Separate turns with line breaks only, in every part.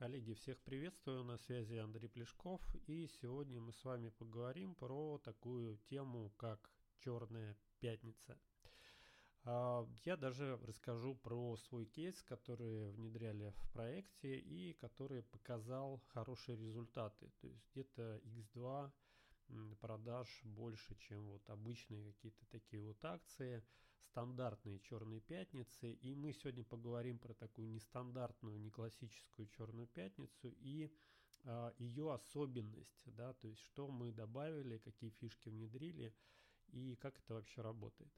Коллеги, всех приветствую, на связи Андрей Плешков, и сегодня мы с вами поговорим про такую тему, как «Черная пятница». А, я даже расскажу про свой кейс, который внедряли в проекте и который показал хорошие результаты. То есть где-то x2 продаж больше, чем вот обычные какие-то такие вот акции, стандартные черные пятницы. И мы сегодня поговорим про такую нестандартную, не классическую черную пятницу и а, ее особенность, да, то есть что мы добавили, какие фишки внедрили и как это вообще работает.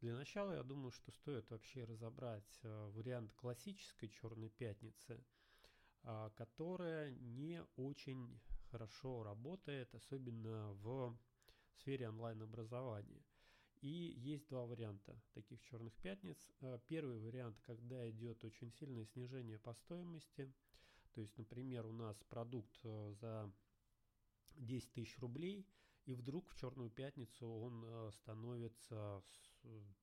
Для начала я думаю, что стоит вообще разобрать а, вариант классической черной пятницы, а, которая не очень хорошо работает, особенно в сфере онлайн-образования. И есть два варианта таких черных пятниц. Э, первый вариант, когда идет очень сильное снижение по стоимости. То есть, например, у нас продукт э, за 10 тысяч рублей – и вдруг в Черную Пятницу он э, становится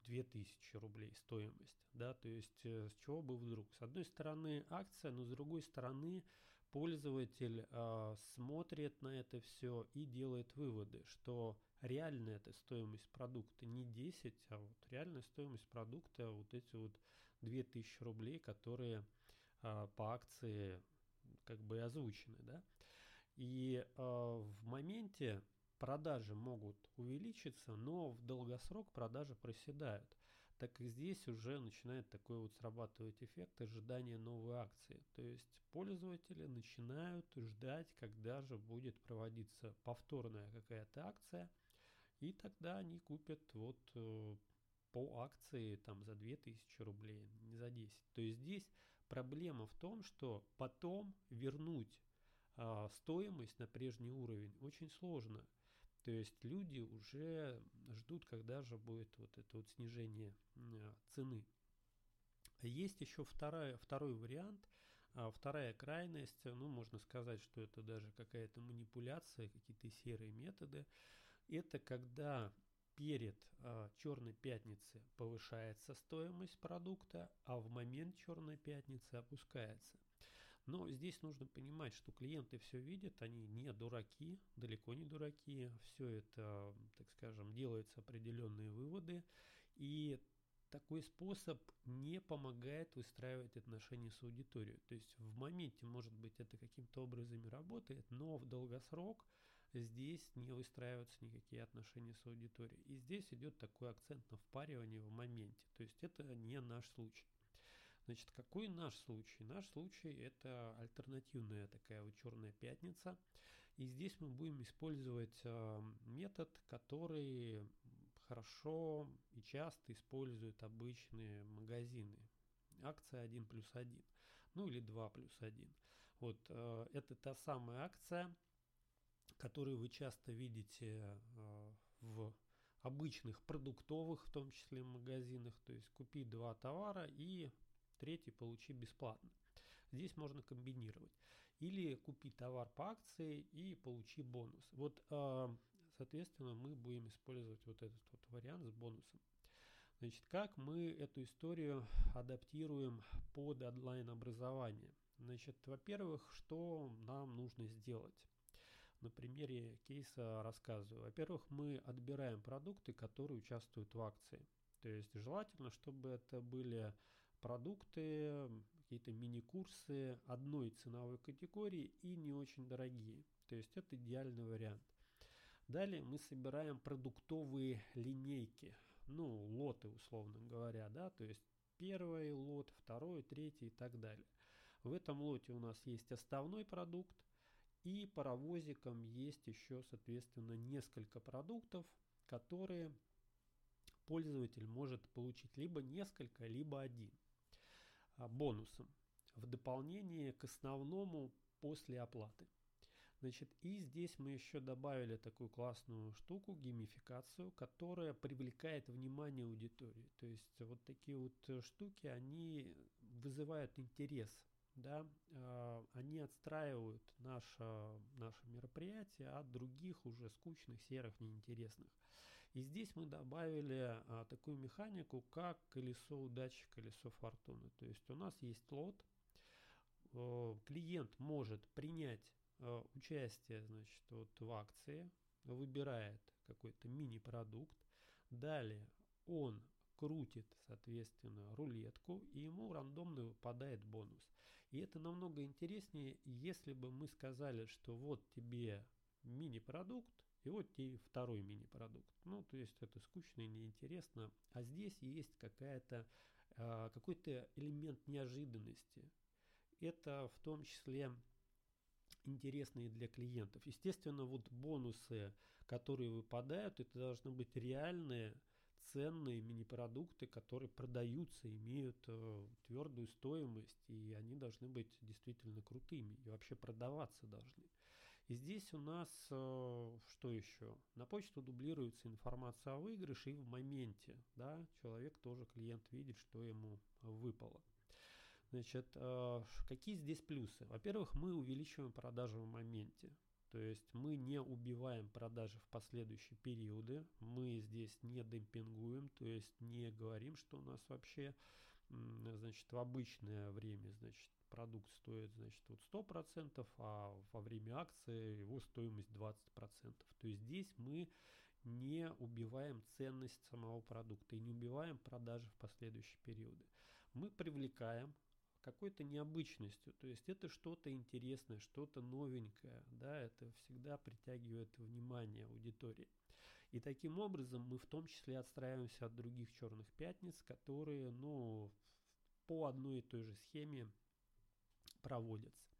2000 рублей стоимость. Да? То есть с чего бы вдруг? С одной стороны акция, но с другой стороны пользователь э, смотрит на это все и делает выводы, что реальная эта стоимость продукта не 10, а вот реальная стоимость продукта вот эти вот 2000 рублей, которые э, по акции как бы озвучены. Да? И э, в моменте продажи могут увеличиться, но в долгосрок продажи проседают, так как здесь уже начинает такой вот срабатывать эффект ожидания новой акции. То есть пользователи начинают ждать, когда же будет проводиться повторная какая-то акция, и тогда они купят вот э, по акции там за 2000 рублей, не за 10. То есть здесь проблема в том, что потом вернуть а, стоимость на прежний уровень очень сложно. То есть люди уже ждут, когда же будет вот это вот снижение э, цены. Есть еще вторая, второй вариант, а, вторая крайность, ну можно сказать, что это даже какая-то манипуляция, какие-то серые методы. Это когда перед а, черной пятницей повышается стоимость продукта, а в момент черной пятницы опускается. Но здесь нужно понимать, что клиенты все видят, они не дураки, далеко не дураки, все это, так скажем, делаются определенные выводы, и такой способ не помогает выстраивать отношения с аудиторией. То есть в моменте, может быть, это каким-то образом работает, но в долгосрок здесь не выстраиваются никакие отношения с аудиторией. И здесь идет такой акцент на впаривание в моменте. То есть это не наш случай. Значит, какой наш случай? Наш случай это альтернативная такая вот черная пятница. И здесь мы будем использовать э, метод, который хорошо и часто используют обычные магазины. Акция 1 плюс 1, ну или 2 плюс 1. Вот э, это та самая акция, которую вы часто видите э, в обычных продуктовых, в том числе магазинах, то есть купи два товара и третий получи бесплатно. Здесь можно комбинировать. Или купи товар по акции и получи бонус. Вот, а, соответственно, мы будем использовать вот этот вот вариант с бонусом. Значит, как мы эту историю адаптируем под онлайн образование? Значит, во-первых, что нам нужно сделать? На примере кейса рассказываю. Во-первых, мы отбираем продукты, которые участвуют в акции. То есть желательно, чтобы это были продукты, какие-то мини-курсы одной ценовой категории и не очень дорогие. То есть это идеальный вариант. Далее мы собираем продуктовые линейки, ну, лоты, условно говоря, да, то есть первый лот, второй, третий и так далее. В этом лоте у нас есть основной продукт, и паровозиком есть еще, соответственно, несколько продуктов, которые пользователь может получить либо несколько, либо один. А, бонусом в дополнение к основному после оплаты. Значит, и здесь мы еще добавили такую классную штуку, геймификацию, которая привлекает внимание аудитории. То есть вот такие вот штуки, они вызывают интерес да, э, они отстраивают наше, наше мероприятие от других уже скучных, серых, неинтересных. И здесь мы добавили э, такую механику, как колесо удачи, колесо фортуны. То есть у нас есть лот, э, клиент может принять э, участие значит, вот в акции, выбирает какой-то мини-продукт, далее он крутит, соответственно, рулетку, и ему рандомно выпадает бонус. И это намного интереснее, если бы мы сказали, что вот тебе мини-продукт, и вот тебе второй мини-продукт. Ну, то есть это скучно и неинтересно. А здесь есть какая-то, э, какой-то элемент неожиданности. Это в том числе интересные для клиентов. Естественно, вот бонусы, которые выпадают, это должны быть реальные ценные мини-продукты, которые продаются, имеют э, твердую стоимость, и они должны быть действительно крутыми, и вообще продаваться должны. И здесь у нас э, что еще? На почту дублируется информация о выигрыше, и в моменте да, человек тоже, клиент видит, что ему выпало. Значит, э, какие здесь плюсы? Во-первых, мы увеличиваем продажи в моменте. То есть мы не убиваем продажи в последующие периоды, мы здесь не демпингуем, то есть не говорим, что у нас вообще значит, в обычное время значит, продукт стоит значит, вот 100%, а во время акции его стоимость 20%. То есть здесь мы не убиваем ценность самого продукта и не убиваем продажи в последующие периоды. Мы привлекаем какой-то необычностью. То есть это что-то интересное, что-то новенькое, да, это всегда притягивает внимание аудитории. И таким образом мы в том числе отстраиваемся от других черных пятниц, которые, ну, по одной и той же схеме проводятся.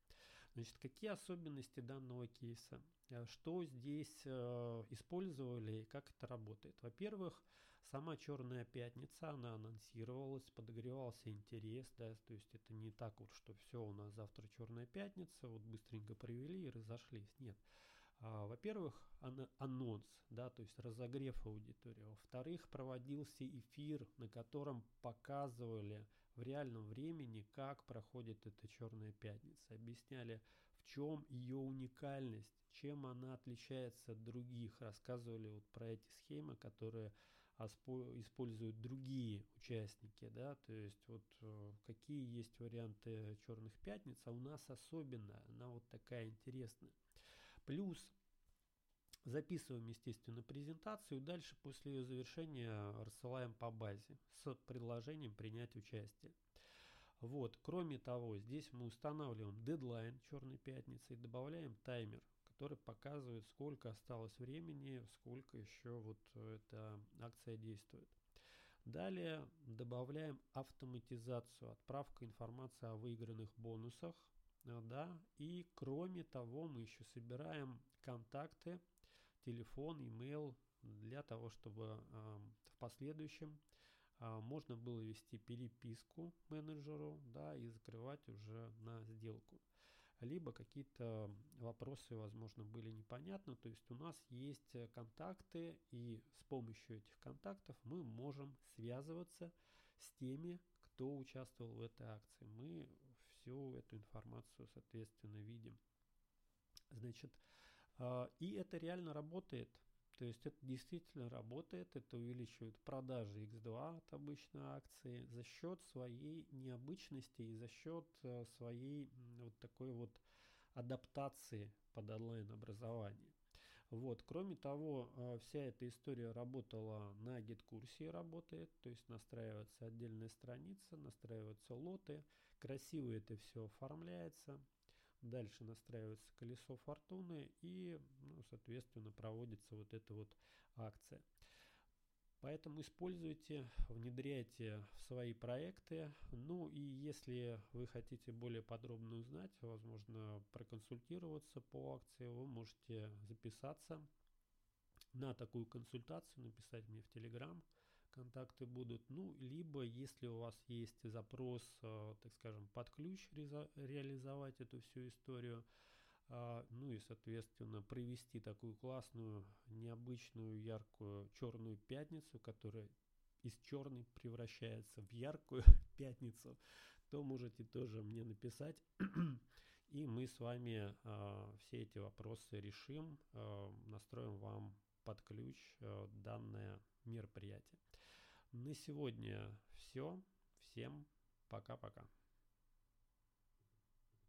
Значит, какие особенности данного кейса? Э, что здесь э, использовали и как это работает? Во-первых, Сама Черная Пятница, она анонсировалась, подогревался интерес, да, то есть это не так вот, что все, у нас завтра Черная Пятница, вот быстренько провели и разошлись. Нет. А, во-первых, ан- анонс, да, то есть разогрев аудитории. Во-вторых, проводился эфир, на котором показывали в реальном времени, как проходит эта Черная Пятница. Объясняли, в чем ее уникальность, чем она отличается от других. Рассказывали вот про эти схемы, которые используют другие участники, да, то есть вот э, какие есть варианты черных пятниц, а у нас особенно, она вот такая интересная. Плюс записываем, естественно, презентацию, дальше после ее завершения рассылаем по базе с предложением принять участие. Вот, кроме того, здесь мы устанавливаем дедлайн черной пятницы и добавляем таймер который показывает, сколько осталось времени, сколько еще вот эта акция действует. Далее добавляем автоматизацию, отправка информации о выигранных бонусах. Э, да, и кроме того мы еще собираем контакты, телефон, имейл для того, чтобы э, в последующем э, можно было вести переписку менеджеру да, и закрывать уже на сделку либо какие-то вопросы, возможно, были непонятны. То есть у нас есть контакты, и с помощью этих контактов мы можем связываться с теми, кто участвовал в этой акции. Мы всю эту информацию, соответственно, видим. Значит, а, и это реально работает. То есть это действительно работает, это увеличивает продажи X2 от обычной акции за счет своей необычности и за счет э, своей вот такой вот адаптации под онлайн-образование. Вот. Кроме того, э, вся эта история работала на гид-курсе работает, то есть настраивается отдельная страница, настраиваются лоты, красиво это все оформляется, Дальше настраивается колесо фортуны и, ну, соответственно, проводится вот эта вот акция. Поэтому используйте, внедряйте в свои проекты. Ну и если вы хотите более подробно узнать, возможно, проконсультироваться по акции, вы можете записаться на такую консультацию, написать мне в Телеграм контакты будут. Ну, либо, если у вас есть запрос, э, так скажем, под ключ реализовать эту всю историю, а, ну и, соответственно, провести такую классную, необычную, яркую черную пятницу, которая из черной превращается в яркую пятницу, то можете тоже мне написать. И мы с вами э, все эти вопросы решим, э, настроим вам под ключ э, данное мероприятие. На сегодня все. Всем пока-пока.